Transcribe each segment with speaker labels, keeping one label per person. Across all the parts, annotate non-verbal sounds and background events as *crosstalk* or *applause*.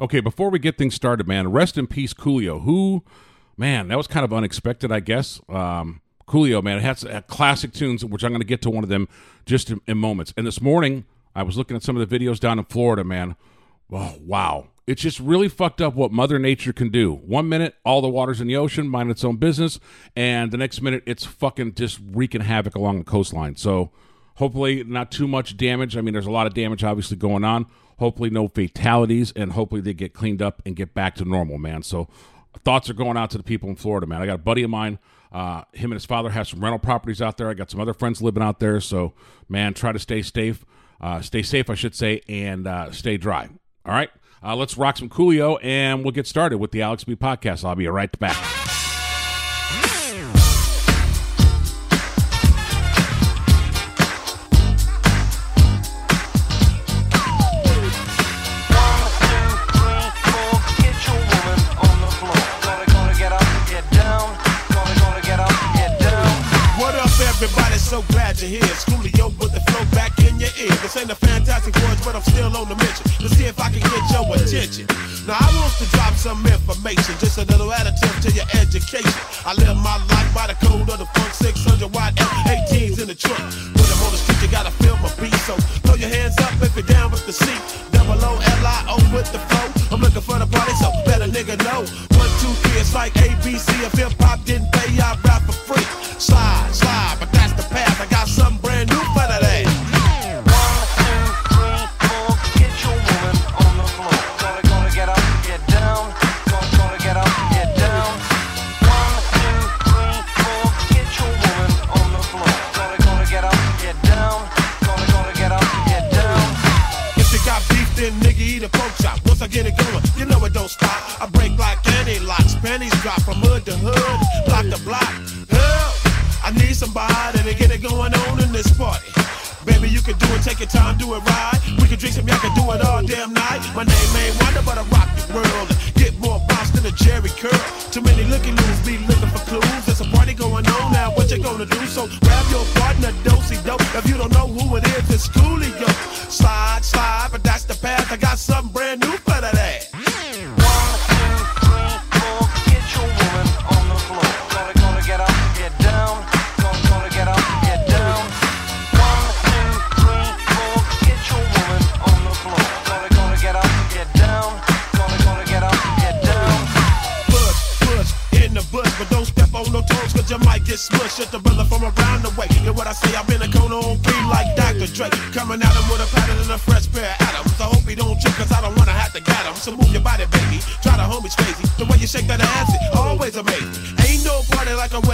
Speaker 1: Okay, before we get things started, man, rest in peace, Coolio. Who, man, that was kind of unexpected, I guess. Um, Coolio, man, it has uh, classic tunes, which I'm going to get to one of them just in, in, moments. And this morning, I was looking at some of the videos down in Florida, man. Oh, wow. It's just really fucked up what Mother Nature can do. One minute, all the water's in the ocean, mind its own business, and the next minute, it's fucking just wreaking havoc along the coastline. So, hopefully, not too much damage. I mean, there's a lot of damage obviously going on Hopefully, no fatalities, and hopefully they get cleaned up and get back to normal, man. So, thoughts are going out to the people in Florida, man. I got a buddy of mine. Uh, him and his father have some rental properties out there. I got some other friends living out there. So, man, try to stay safe. Uh, stay safe, I should say, and uh, stay dry. All right. Uh, let's rock some Coolio, and we'll get started with the Alex B podcast. I'll be right back.
Speaker 2: So glad you're here. Schoolio with the flow back in your ear. This ain't a fantastic voice, but I'm still on the mission to see if I can get your attention. Now I want to drop some information, just a little additive to your education. I live my life by the code of the funk 600 watt F18s in the trunk. When I'm on the street, you gotta feel my beat. So throw your hands up if you're down with the seat. Double O L I O with the flow. I'm looking for the party, so better nigga know. One, two, three, it's like ABC. If hip hop didn't pay, I rap for free. Slide, get it going on in this party. Baby, you can do it, take your time, do it right. We can drink some, y'all can do it all damn night. My name ain't Wonder, but I rock the world. Get more boss than a Jerry Curl. Too many looking loose, be looking for clues. There's a party going on now, what you gonna do? So grab your partner, dosey dope. If you don't know who it is, it's Coolio. Slide, slide, but that's the path. I got something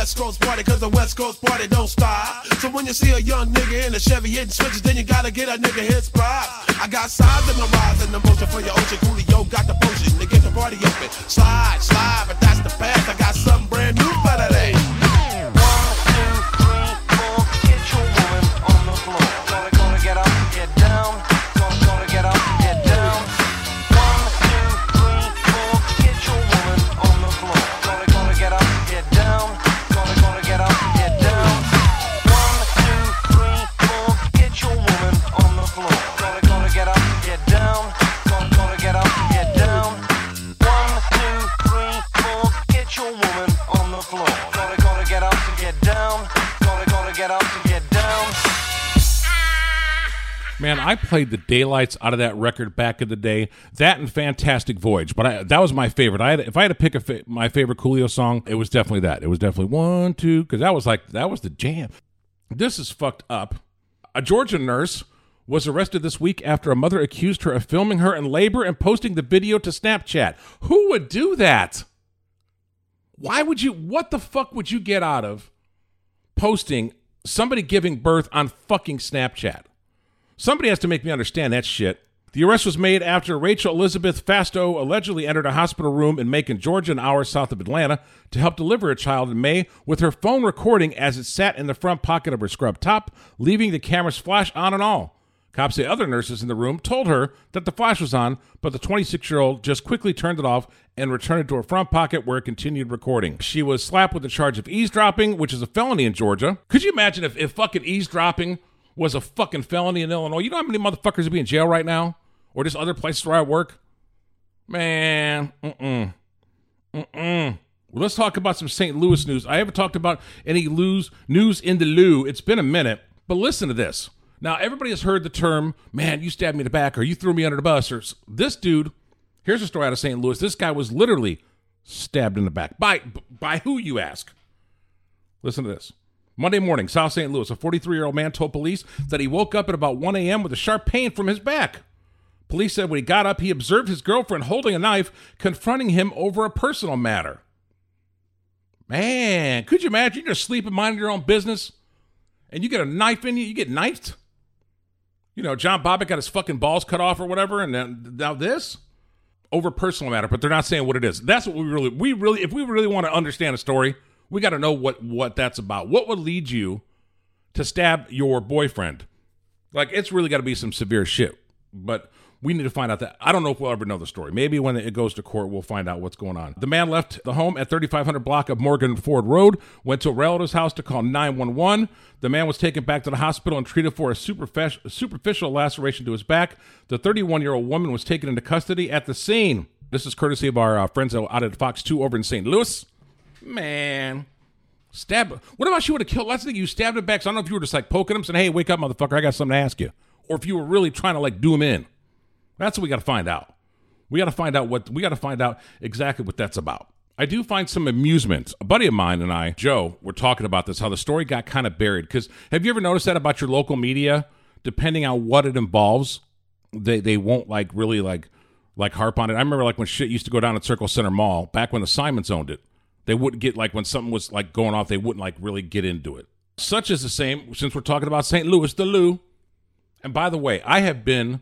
Speaker 2: West Coast party, cause a West Coast party don't stop. So when you see a young nigga in a Chevy hitting switches, then you gotta get a nigga his spot. I got signs in my rise and the motion for your ocean. Coolio got the potion to get the party open. Slide, slide, but that's the path. I got
Speaker 1: played the daylights out of that record back in the day. That and Fantastic Voyage, but I, that was my favorite. I had, if I had to pick a fa- my favorite Coolio song, it was definitely that. It was definitely one, two, because that was like that was the jam. This is fucked up. A Georgia nurse was arrested this week after a mother accused her of filming her in labor and posting the video to Snapchat. Who would do that? Why would you? What the fuck would you get out of posting somebody giving birth on fucking Snapchat? Somebody has to make me understand that shit. The arrest was made after Rachel Elizabeth Fasto allegedly entered a hospital room in Macon, Georgia, an hour south of Atlanta, to help deliver a child in May with her phone recording as it sat in the front pocket of her scrub top, leaving the camera's flash on and all. Cops say other nurses in the room told her that the flash was on, but the 26 year old just quickly turned it off and returned it to her front pocket where it continued recording. She was slapped with a charge of eavesdropping, which is a felony in Georgia. Could you imagine if, if fucking eavesdropping was a fucking felony in Illinois? You know how many motherfuckers would be in jail right now? Or just other places where I work? Man, mm-mm. Mm-mm. Well, let's talk about some St. Louis news. I haven't talked about any lose, news in the loo. It's been a minute, but listen to this. Now, everybody has heard the term, man, you stabbed me in the back or you threw me under the bus. Or this dude, here's a story out of St. Louis. This guy was literally stabbed in the back. By, by who, you ask? Listen to this. Monday morning, South St. Louis, a 43 year old man told police that he woke up at about 1 a.m. with a sharp pain from his back. Police said when he got up, he observed his girlfriend holding a knife, confronting him over a personal matter. Man, could you imagine you're just sleeping, minding your own business, and you get a knife in you, you get knifed? You know, John Bobbitt got his fucking balls cut off or whatever, and then now this over personal matter, but they're not saying what it is. That's what we really, we really, if we really want to understand a story, we got to know what what that's about. What would lead you to stab your boyfriend? Like, it's really got to be some severe shit. But we need to find out that. I don't know if we'll ever know the story. Maybe when it goes to court, we'll find out what's going on. The man left the home at 3500 block of Morgan Ford Road, went to a relative's house to call 911. The man was taken back to the hospital and treated for a superficial laceration to his back. The 31 year old woman was taken into custody at the scene. This is courtesy of our uh, friends out at Fox 2 over in St. Louis. Man. Stab. What about you would have killed? Let's think you stabbed him back. So I don't know if you were just like poking him, saying, "Hey, wake up, motherfucker! I got something to ask you," or if you were really trying to like do him in. That's what we got to find out. We got to find out what we got to find out exactly what that's about. I do find some amusement. A buddy of mine and I, Joe, were talking about this how the story got kind of buried. Because have you ever noticed that about your local media? Depending on what it involves, they they won't like really like like harp on it. I remember like when shit used to go down at Circle Centre Mall back when the Simons owned it. They wouldn't get like when something was like going off, they wouldn't like really get into it. Such is the same since we're talking about St. Louis, the Lou. And by the way, I have been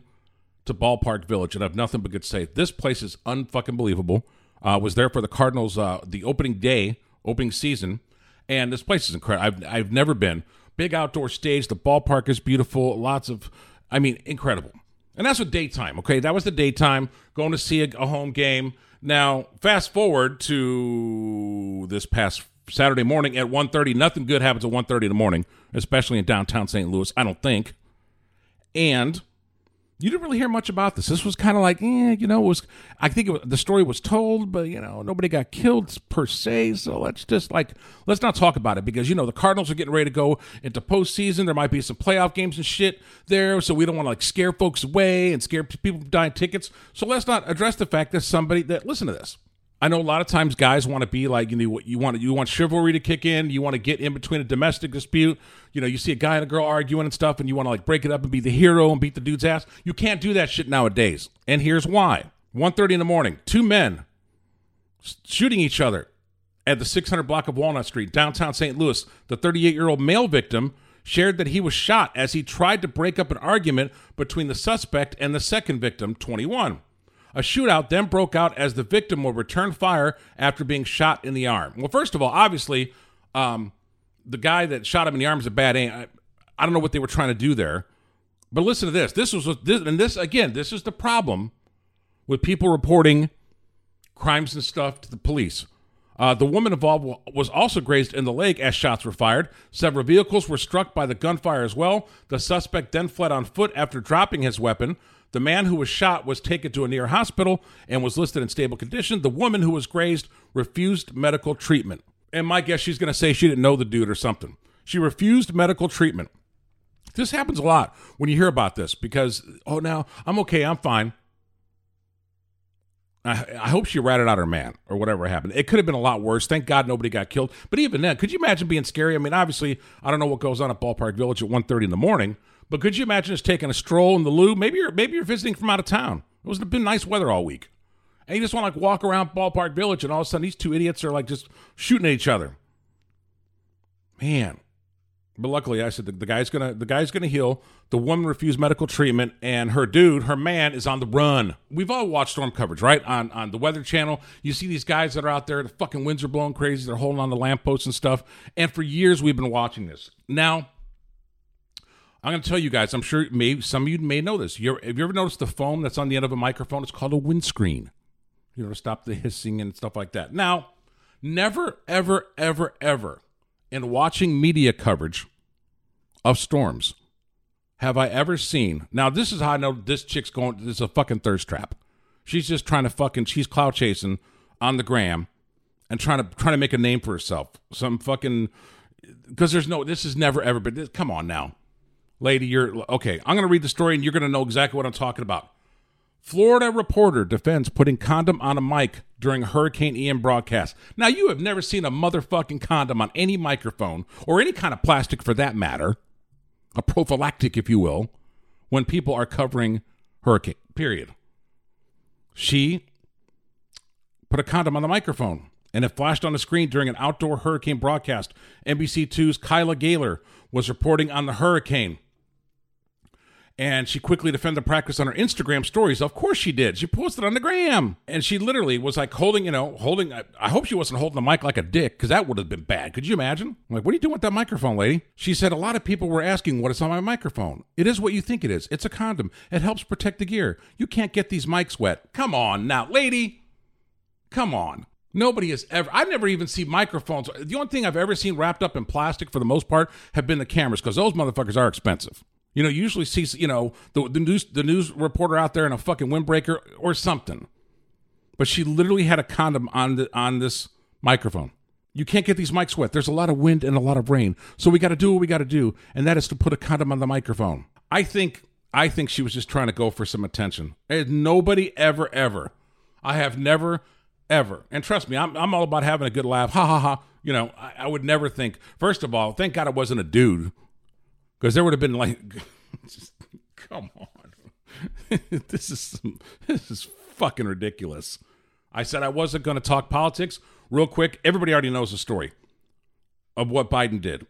Speaker 1: to Ballpark Village, and I have nothing but good say. This place is unfucking believable. Uh, was there for the Cardinals uh, the opening day, opening season, and this place is incredible. I've I've never been. Big outdoor stage. The ballpark is beautiful. Lots of, I mean, incredible. And that's what daytime. Okay, that was the daytime. Going to see a, a home game. Now, fast forward to this past Saturday morning at 1.30. Nothing good happens at 1.30 in the morning, especially in downtown St. Louis, I don't think. And you didn't really hear much about this. This was kind of like, eh, you know, was. I think was, the story was told, but you know, nobody got killed per se. So let's just like let's not talk about it because you know the Cardinals are getting ready to go into postseason. There might be some playoff games and shit there, so we don't want to like scare folks away and scare people from buying tickets. So let's not address the fact that somebody that listen to this. I know a lot of times guys want to be like you know you want you want chivalry to kick in. You want to get in between a domestic dispute. You know, you see a guy and a girl arguing and stuff, and you want to like break it up and be the hero and beat the dude's ass. You can't do that shit nowadays. And here's why: 1.30 in the morning, two men shooting each other at the 600 block of Walnut Street, downtown St. Louis. The 38 year old male victim shared that he was shot as he tried to break up an argument between the suspect and the second victim, 21. A shootout then broke out as the victim will return fire after being shot in the arm. Well, first of all, obviously, um, the guy that shot him in the arm is a bad aim. I, I, don't know what they were trying to do there. But listen to this. This was this, and this again. This is the problem with people reporting crimes and stuff to the police. Uh, the woman involved was also grazed in the leg as shots were fired. Several vehicles were struck by the gunfire as well. The suspect then fled on foot after dropping his weapon. The man who was shot was taken to a near hospital and was listed in stable condition. The woman who was grazed refused medical treatment. And my guess, she's going to say she didn't know the dude or something. She refused medical treatment. This happens a lot when you hear about this because, oh, now I'm okay, I'm fine. I, I hope she ratted out her man or whatever happened. It could have been a lot worse. Thank God nobody got killed. But even then, could you imagine being scary? I mean, obviously, I don't know what goes on at Ballpark Village at 1.30 in the morning, but could you imagine just taking a stroll in the loo? Maybe you're maybe you're visiting from out of town. It was been nice weather all week, and you just want to like walk around Ballpark Village, and all of a sudden these two idiots are like just shooting at each other. Man, but luckily, I said the, the, guy's gonna the guy's gonna heal. The woman refused medical treatment, and her dude, her man, is on the run. We've all watched storm coverage, right? On on the Weather Channel, you see these guys that are out there. The fucking winds are blowing crazy. They're holding on to lampposts and stuff. And for years, we've been watching this. Now, I'm going to tell you guys. I'm sure maybe some of you may know this. You're, have you ever noticed the foam that's on the end of a microphone? It's called a windscreen. You know, to stop the hissing and stuff like that. Now, never, ever, ever, ever, in watching media coverage of storms, have I ever seen. Now, this is how I know this chick's going. This is a fucking thirst trap. She's just trying to fucking she's cloud chasing on the gram and trying to trying to make a name for herself. Some fucking because there's no this has never ever been. Come on now, lady. You're okay. I'm gonna read the story and you're gonna know exactly what I'm talking about. Florida reporter defends putting condom on a mic during Hurricane Ian broadcast. Now, you have never seen a motherfucking condom on any microphone or any kind of plastic for that matter, a prophylactic, if you will, when people are covering hurricane, period. She put a condom on the microphone and it flashed on the screen during an outdoor hurricane broadcast. NBC2's Kyla Galer was reporting on the hurricane and she quickly defended the practice on her Instagram stories. Of course she did. She posted on the gram, and she literally was like holding, you know, holding. I hope she wasn't holding the mic like a dick, because that would have been bad. Could you imagine? I'm like, what are you doing with that microphone, lady? She said a lot of people were asking what is on my microphone. It is what you think it is. It's a condom. It helps protect the gear. You can't get these mics wet. Come on now, lady. Come on. Nobody has ever. I've never even seen microphones. The only thing I've ever seen wrapped up in plastic, for the most part, have been the cameras because those motherfuckers are expensive. You know, you usually see you know the, the news the news reporter out there in a fucking windbreaker or something. But she literally had a condom on the on this microphone. You can't get these mics wet. There's a lot of wind and a lot of rain. So we got to do what we got to do, and that is to put a condom on the microphone. I think I think she was just trying to go for some attention. And nobody ever ever. I have never ever. And trust me, I'm I'm all about having a good laugh. Ha ha ha. You know, I, I would never think. First of all, thank God it wasn't a dude because there would have been like, *laughs* just, come on, *laughs* this is this is fucking ridiculous. I said I wasn't going to talk politics. Real quick, everybody already knows the story of what Biden did.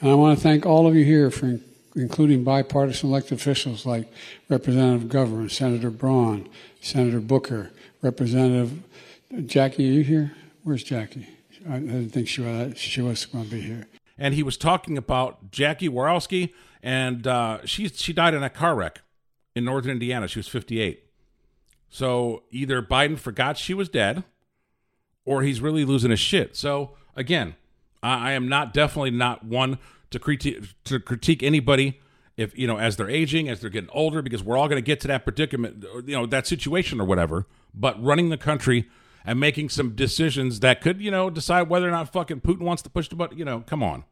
Speaker 3: And I want to thank all of you here for including bipartisan elected officials like Representative Governor, Senator Braun, Senator Booker, Representative Jackie. Are you here? Where's Jackie? I didn't think she was, she was going to be here
Speaker 1: and he was talking about Jackie Walorski, and uh, she she died in a car wreck in northern Indiana. She was 58. So either Biden forgot she was dead, or he's really losing his shit. So again, I, I am not definitely not one to critique to critique anybody if you know as they're aging, as they're getting older, because we're all going to get to that predicament, you know, that situation or whatever. But running the country and making some decisions that could, you know, decide whether or not fucking Putin wants to push the button. You know, come on.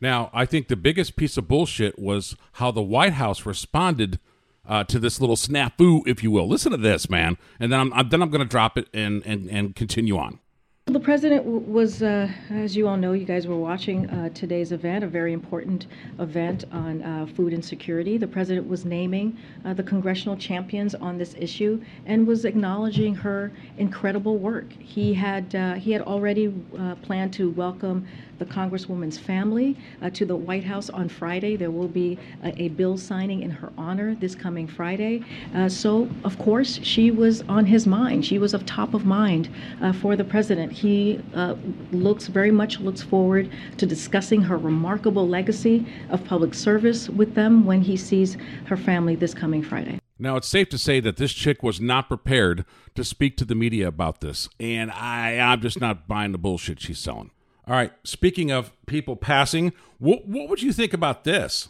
Speaker 1: Now, I think the biggest piece of bullshit was how the White House responded uh, to this little snafu, if you will. Listen to this, man, and then I'm, I'm then I'm going to drop it and and and continue on.
Speaker 4: The president was, uh, as you all know, you guys were watching uh, today's event, a very important event on uh, food insecurity. The president was naming uh, the congressional champions on this issue and was acknowledging her incredible work. He had uh, he had already uh, planned to welcome the Congresswoman's family uh, to the White House on Friday. There will be a, a bill signing in her honor this coming Friday. Uh, so, of course, she was on his mind. She was of top of mind uh, for the president. He uh, looks very much looks forward to discussing her remarkable legacy of public service with them when he sees her family this coming Friday.
Speaker 1: Now, it's safe to say that this chick was not prepared to speak to the media about this, and I, I'm just not buying the bullshit she's selling. All right. Speaking of people passing, what, what would you think about this?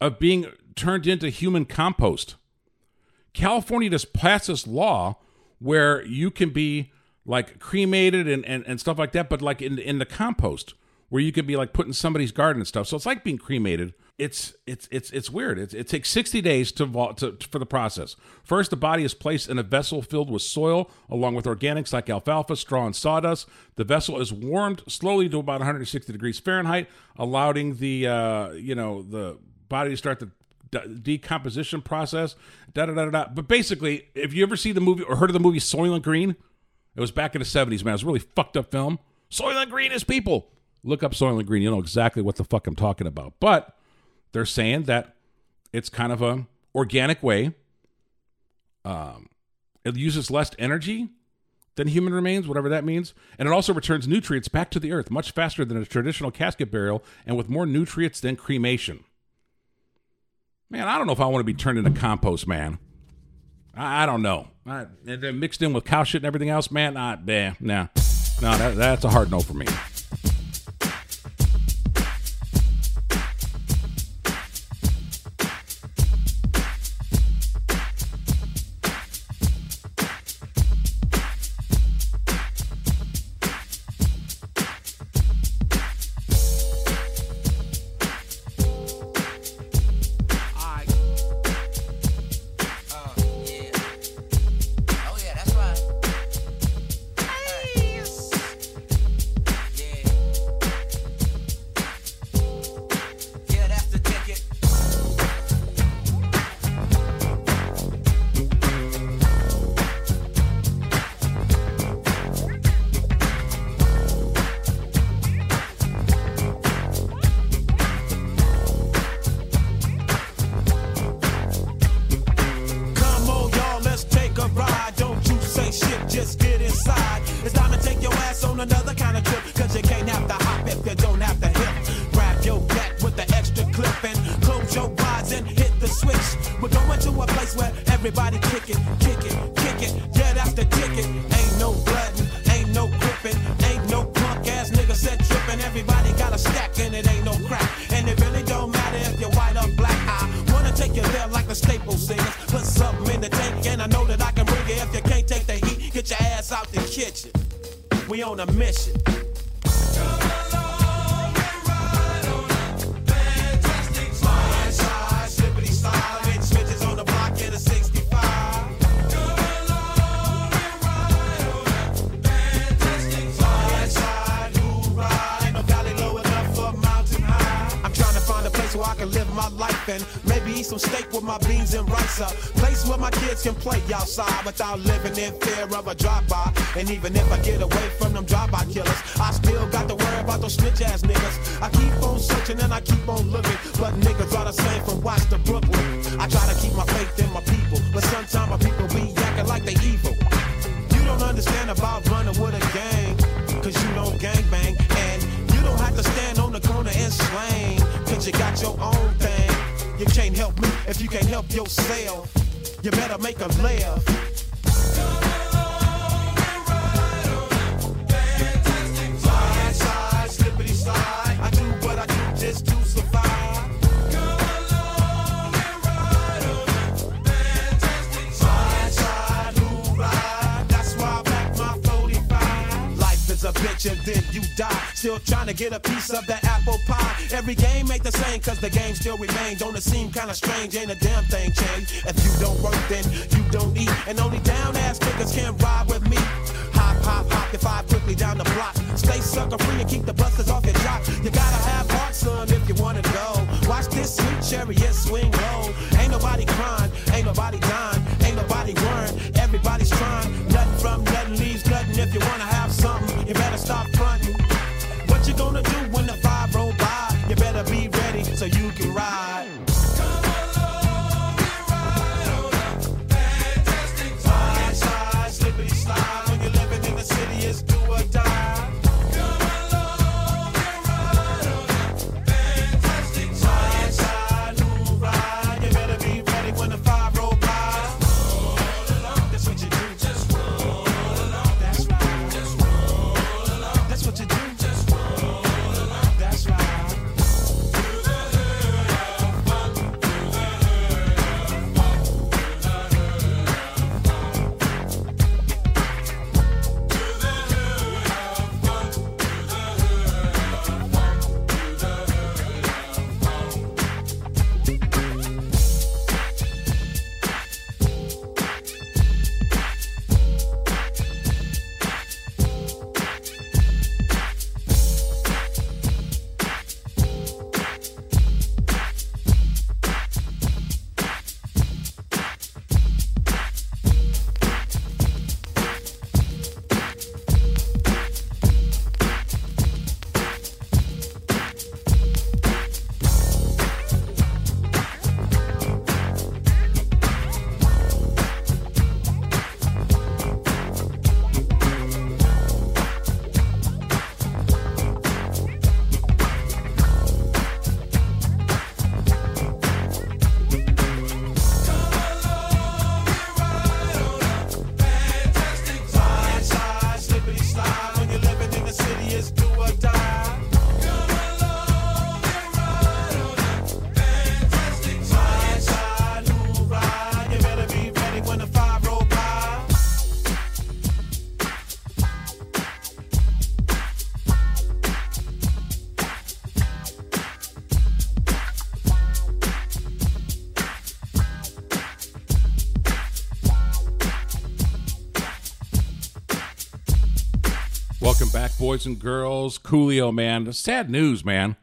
Speaker 1: Of being turned into human compost. California just passed this law where you can be like cremated and, and, and stuff like that, but like in, in the compost where you could be like put in somebody's garden and stuff. So it's like being cremated, it's it's it's it's weird. It, it takes 60 days to, to, for the process. First, the body is placed in a vessel filled with soil along with organics like alfalfa, straw, and sawdust. The vessel is warmed slowly to about 160 degrees Fahrenheit, allowing the uh, you know the body to start the decomposition process. Da da da da. But basically, if you ever see the movie or heard of the movie Soylent Green, it was back in the 70s. Man, it was a really fucked up film. Soylent Green is people. Look up Soylent Green. You'll know exactly what the fuck I'm talking about. But they're saying that it's kind of a organic way. Um, it uses less energy than human remains, whatever that means, and it also returns nutrients back to the earth much faster than a traditional casket burial and with more nutrients than cremation. Man, I don't know if I want to be turned into compost, man. I, I don't know. I, and then mixed in with cow shit and everything else, man. I, nah, nah, no, that, that's a hard no for me.
Speaker 2: On a mission. Can live my life and maybe eat some steak with my beans and rice. A place where my kids can play outside without living in fear of a drive-by. And even if I get away from them drive-by killers, I still got to worry about those snitch ass niggas. I keep on searching and I keep on looking, but niggas are the same from Watts to Brooklyn. I try to keep my faith in my people, but sometimes my people be acting like they evil. You don't understand about running with a gang, cause you don't gang bang. Don't have to stand on the corner and slang, cause you got your own thing. You can't help me if you can't help yourself. You better make a laugh. Slide, And then you die. Still trying to get a piece of that apple pie. Every game ain't the same cause the game still remains. Don't it seem kinda strange? Ain't a damn thing changed. If you don't work, then you don't eat. And only down ass niggas can ride with me. Hop, hop, hop, quickly down the block. Stay sucker free and keep the busters off your jock. You gotta have heart, son, if you wanna go. Watch this sweet chariot swing low. Ain't nobody crying, ain't nobody dying, ain't nobody worrying. Everybody's trying. Nothing from nothing leaves nothing. If you wanna have something, you better stop
Speaker 1: boys and girls. Coolio, man. Sad news, man.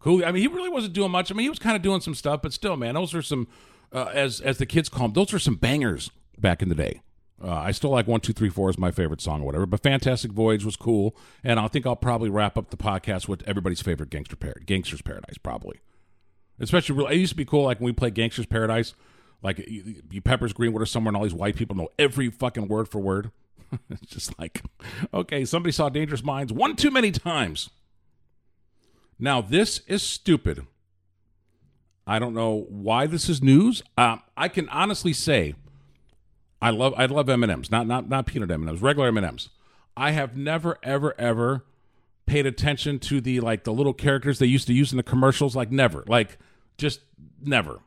Speaker 1: Coolio. I mean, he really wasn't doing much. I mean, he was kind of doing some stuff, but still, man, those are some, uh, as as the kids call them, those are some bangers back in the day. Uh, I still like one, two, three, four is my favorite song or whatever. But Fantastic Voyage was cool, and I think I'll probably wrap up the podcast with everybody's favorite gangster par- Gangster's Paradise, probably. Especially, it used to be cool, like when we played Gangster's Paradise, like you, you Peppers Greenwood or somewhere, and all these white people know every fucking word for word. *laughs* it's just like, okay, somebody saw Dangerous Minds one too many times. Now, this is stupid. I don't know why this is news. Uh, I can honestly say, I love I love M and M's, not not not peanut M and M's, regular M and M's. I have never ever ever paid attention to the like the little characters they used to use in the commercials. Like never, like just never.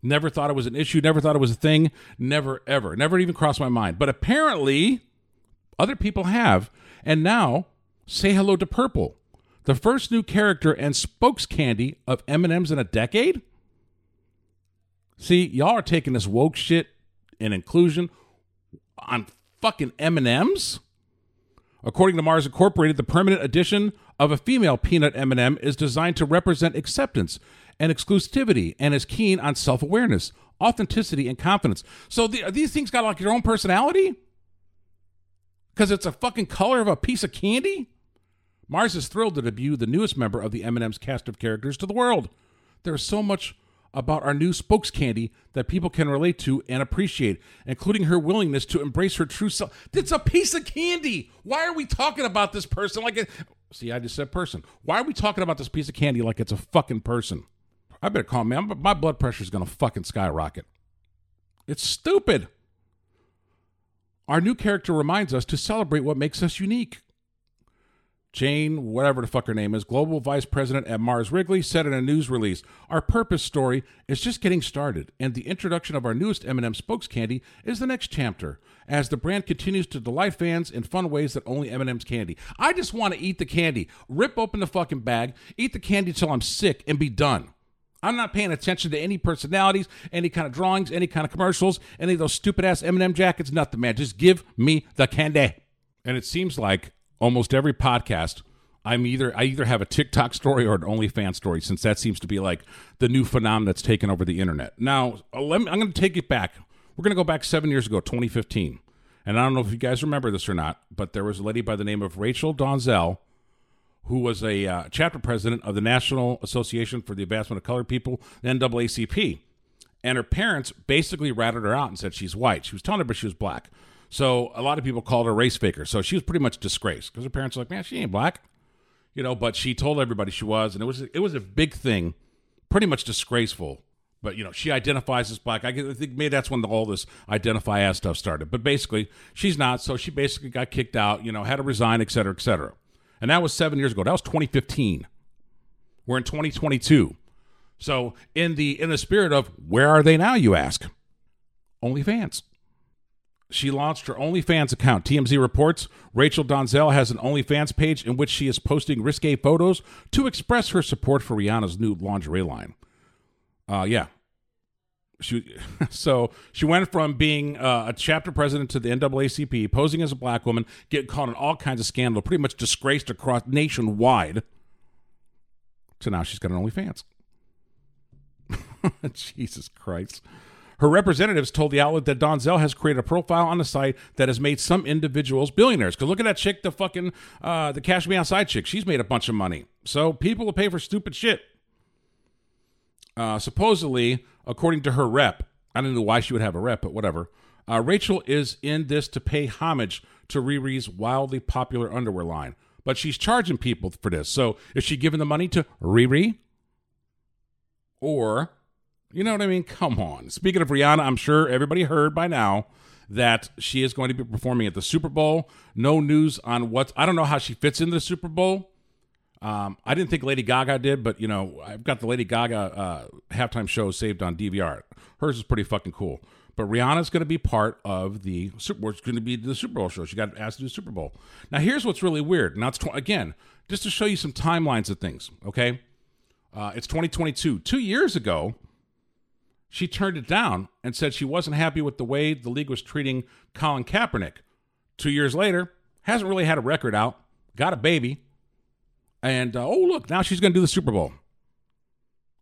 Speaker 1: Never thought it was an issue. Never thought it was a thing. Never ever. Never even crossed my mind. But apparently, other people have, and now say hello to purple the first new character and spokes candy of M&M's in a decade? See, y'all are taking this woke shit and inclusion on fucking M&Ms? According to Mars Incorporated, the permanent addition of a female peanut M&M is designed to represent acceptance and exclusivity and is keen on self-awareness, authenticity, and confidence. So the, these things got like your own personality? Because it's a fucking color of a piece of candy? Mars is thrilled to debut the newest member of the M&M's cast of characters to the world. There is so much about our new spokes candy that people can relate to and appreciate, including her willingness to embrace her true self. It's a piece of candy. Why are we talking about this person like it? See, I just said person. Why are we talking about this piece of candy like it's a fucking person? I better calm man. My blood pressure is to fucking skyrocket. It's stupid. Our new character reminds us to celebrate what makes us unique. Jane, whatever the fuck her name is, global vice president at Mars Wrigley, said in a news release, "Our purpose story is just getting started, and the introduction of our newest M&M spokes candy is the next chapter, as the brand continues to delight fans in fun ways that only M&M's candy. I just want to eat the candy, rip open the fucking bag, eat the candy till I'm sick, and be done." I'm not paying attention to any personalities, any kind of drawings, any kind of commercials, any of those stupid ass M&M jackets. Nothing, man. Just give me the candy. And it seems like almost every podcast I'm either I either have a TikTok story or an OnlyFans story, since that seems to be like the new phenomenon that's taken over the internet. Now, uh, me, I'm going to take it back. We're going to go back seven years ago, 2015, and I don't know if you guys remember this or not, but there was a lady by the name of Rachel Dolezal, who was a uh, chapter president of the National Association for the Advancement of Colored People, the NAACP, and her parents basically ratted her out and said she's white. She was telling everybody she was black. So a lot of people called her race faker. So she was pretty much disgraced because her parents were like, man, she ain't black, you know. But she told everybody she was, and it was it was a big thing, pretty much disgraceful. But you know, she identifies as black. I think maybe that's when the, all this identify as stuff started. But basically, she's not. So she basically got kicked out. You know, had to resign, et cetera, et cetera. And that was seven years ago. That was 2015. We're in 2022. So in the in the spirit of where are they now? You ask. OnlyFans she launched her OnlyFans account. TMZ reports Rachel Dolezal has an OnlyFans page in which she is posting risque photos to express her support for Rihanna's new lingerie line. Uh, yeah. She, *laughs* so she went from being uh, a chapter president to the NAACP, posing as a black woman, getting caught in all kinds of scandal, pretty much disgraced across nationwide, So now she's got an OnlyFans. *laughs* Jesus Christ. Her representatives told the outlet that Dolezal has created a profile on the site that has made some individuals billionaires. Because look at that chick, the fucking uh, the Cash Me Outside chick. She's made a bunch of money. So people will pay for stupid shit. Uh, supposedly, according to her rep, I don't know why she would have a rep, but whatever. Uh, Rachel is in this to pay homage to Riri's wildly popular underwear line, but she's charging people for this. So is she giving the money to Riri? Or you know what I mean? Come on. Speaking of Rihanna, I'm sure everybody heard by now that she is going to be performing at the Super Bowl. No news on what I don't know how she fits into the Super Bowl. Um, I didn't think Lady Gaga did, but you know I've got the Lady Gaga uh, halftime show saved on DVR. Hers is pretty fucking cool. But Rihanna's going to be part of the Super Bowl. It's going to be the Super Bowl show. She got asked to do the Super Bowl. Now here's what's really weird. Now it's tw- again just to show you some timelines of things. Okay, uh, it's 2022. Two years ago, she turned it down and said she wasn't happy with the way the league was treating Colin Kaepernick. Two years later, hasn't really had a record out, got a baby, and uh, oh look, now she's going to do the Super Bowl.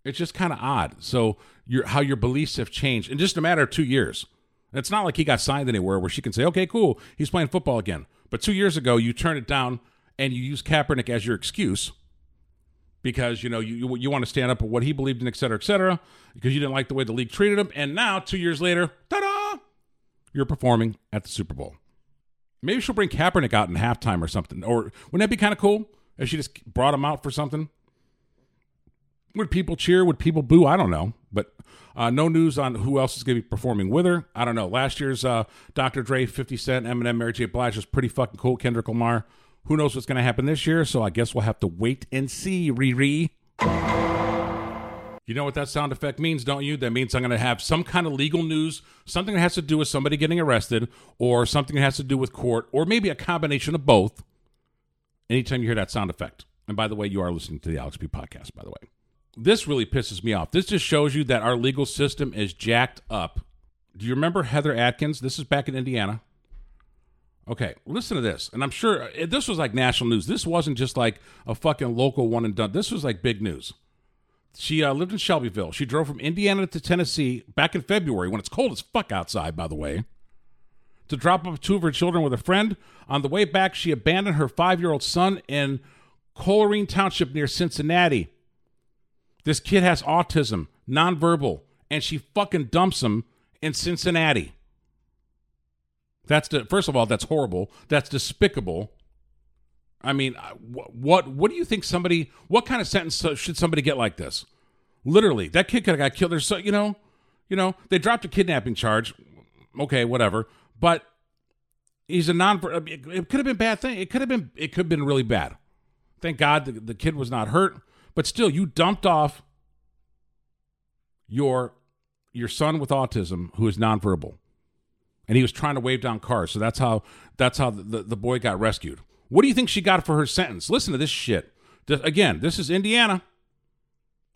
Speaker 1: It's just kind of odd. So your how your beliefs have changed in just a matter of two years. It's not like he got signed anywhere where she can say, "Okay, cool, he's playing football again." But two years ago, you turned it down and you use Kaepernick as your excuse because you know you you, want to stand up for what he believed in, et cetera, et cetera, because you didn't like the way the league treated him. And now, two years later, ta-da, you're performing at the Super Bowl. Maybe she'll bring Kaepernick out in halftime or something. Or wouldn't that be kind of cool if she just brought him out for something? Would people cheer? Would people boo? I don't know. But uh, no news on who else is going to be performing with her. I don't know. Last year's uh, Dr. Dre, 50 Cent, Eminem, Mary J. Blige was pretty fucking cool. Kendrick Lamar. Who knows what's going to happen this year? So I guess we'll have to wait and see, Riri. You know what that sound effect means, don't you? That means I'm going to have some kind of legal news, something that has to do with somebody getting arrested, or something that has to do with court, or maybe a combination of both. Anytime you hear that sound effect. And by the way, you are listening to the Alex P podcast, by the way. This really pisses me off. This just shows you that our legal system is jacked up. Do you remember Heather Atkins? This is back in Indiana. Okay, listen to this. And I'm sure uh, this was like national news. This wasn't just like a fucking local one and done. This was like big news. She uh, lived in Shelbyville. She drove from Indiana to Tennessee back in February when it's cold as fuck outside, by the way, to drop off two of her children with a friend. On the way back, she abandoned her five year old son in Colerain Township near Cincinnati. This kid has autism, nonverbal, and she fucking dumps him in Cincinnati. That's the, first of all, that's horrible. That's despicable. I mean, what what do you think somebody? What kind of sentence should somebody get like this? Literally, that kid could have got killed. There's so you know, you know, they dropped a kidnapping charge. Okay, whatever. But he's a non. It could have been bad thing. It could have been. It could have been really bad. Thank God the, the kid was not hurt. But still, you dumped off your your son with autism who is nonverbal, and he was trying to wave down cars. So that's how that's how the, the boy got rescued. What do you think she got for her sentence? Listen to this shit. Again, this is Indiana.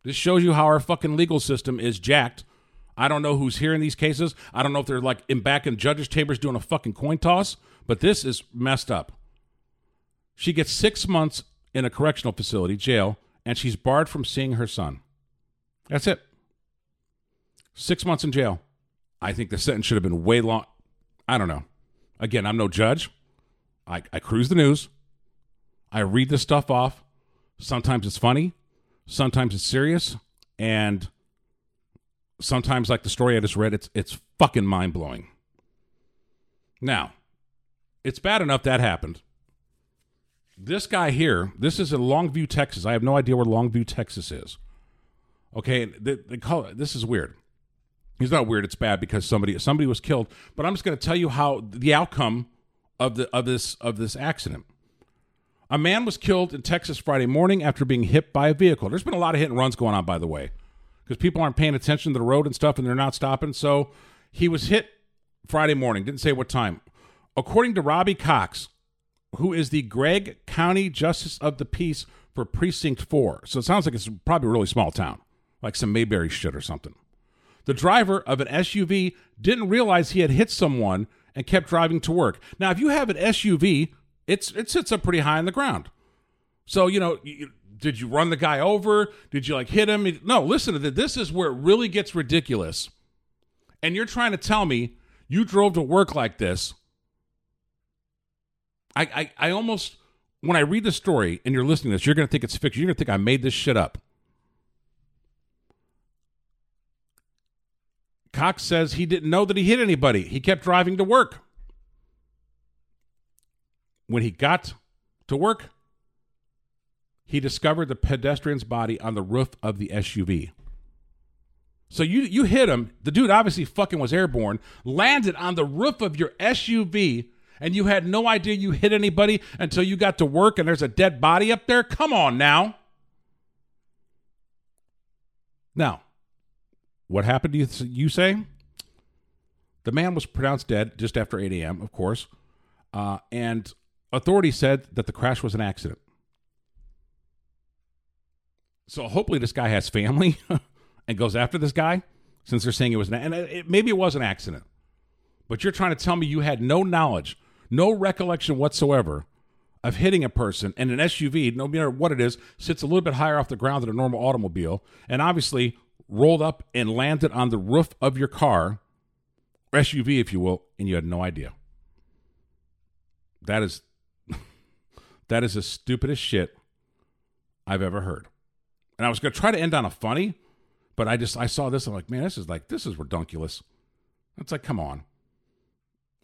Speaker 1: This shows you how our fucking legal system is jacked. I don't know who's hearing these cases. I don't know if they're like in back in judges' chambers doing a fucking coin toss, but this is messed up. She gets six months in a correctional facility, jail, and she's barred from seeing her son. That's it. Six months in jail. I think the sentence should have been way long. I don't know. Again, I'm no judge. I, I cruise the news. I read this stuff off. Sometimes it's funny, sometimes it's serious, and sometimes, like the story I just read, it's it's fucking mind blowing. Now, it's bad enough that happened. This guy here, this is in Longview, Texas. I have no idea where Longview, Texas is. Okay, they, they call it. This is weird. It's not weird. It's bad because somebody somebody was killed. But I'm just going to tell you how the outcome of the of this of this accident. A man was killed in Texas Friday morning after being hit by a vehicle. There's been a lot of hit and runs going on, by the way, because people aren't paying attention to the road and stuff, and they're not stopping. So he was hit Friday morning. Didn't say what time. According to Robbie Cox, who is the Gregg County Justice of the Peace for Precinct Four. So it sounds like it's probably a really small town, like some Mayberry shit or something. The driver of an SUV didn't realize he had hit someone and kept driving to work. Now, if you have an SUV, it's it sits up pretty high on the ground. So you know, did you run the guy over? Did you like hit him? No, listen to this. This is where it really gets ridiculous. And you're trying to tell me you drove to work like this. I I, I almost when I read the story and you're listening to this, you're going to think it's fiction. You're going to think I made this shit up. Cox says he didn't know that he hit anybody. He kept driving to work. When he got to work, he discovered the pedestrian's body on the roof of the SUV. So you you hit him. The dude obviously fucking was airborne, landed on the roof of your SUV, and you had no idea you hit anybody until you got to work and there's a dead body up there? Come on now. Now, what happened, you, you say? The man was pronounced dead just after 8 a.m., of course, uh, and authorities said that the crash was an accident. So hopefully this guy has family *laughs* and goes after this guy since they're saying it was an and it, maybe it was an accident. But you're trying to tell me you had no knowledge, no recollection whatsoever of hitting a person and an SUV, no matter what it is, sits a little bit higher off the ground than a normal automobile, and obviously rolled up and landed on the roof of your car, SUV, if you will, and you had no idea. That is *laughs* that is the stupidest shit I've ever heard. And I was gonna try to end on a funny, but I just I saw this. I'm like, man, this is like this is redunculous. It's like, come on.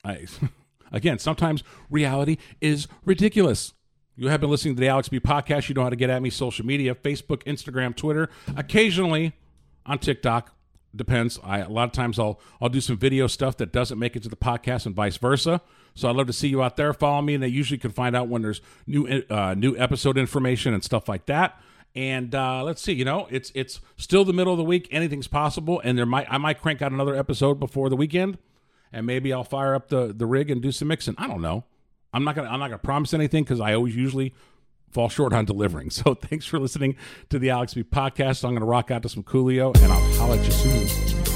Speaker 1: I *laughs* Again, sometimes reality is ridiculous. You have been listening to the Alex B podcast. You know how to get at me social media Facebook, Instagram, Twitter, occasionally on TikTok. Depends. I a lot of times I'll I'll do some video stuff that doesn't make it to the podcast and vice versa. So I'd love to see you out there. Follow me, and I usually can find out when there's new uh, new episode information and stuff like that. And uh, let's see, you know, it's it's still the middle of the week. Anything's possible, and there might I might crank out another episode before the weekend, and maybe I'll fire up the the rig and do some mixing. I don't know. I'm not gonna I'm not gonna promise anything because I always usually fall short on delivering. *laughs* So thanks for listening to the Alex B podcast. I'm gonna rock out to some Coolio, and I'll holler at you soon.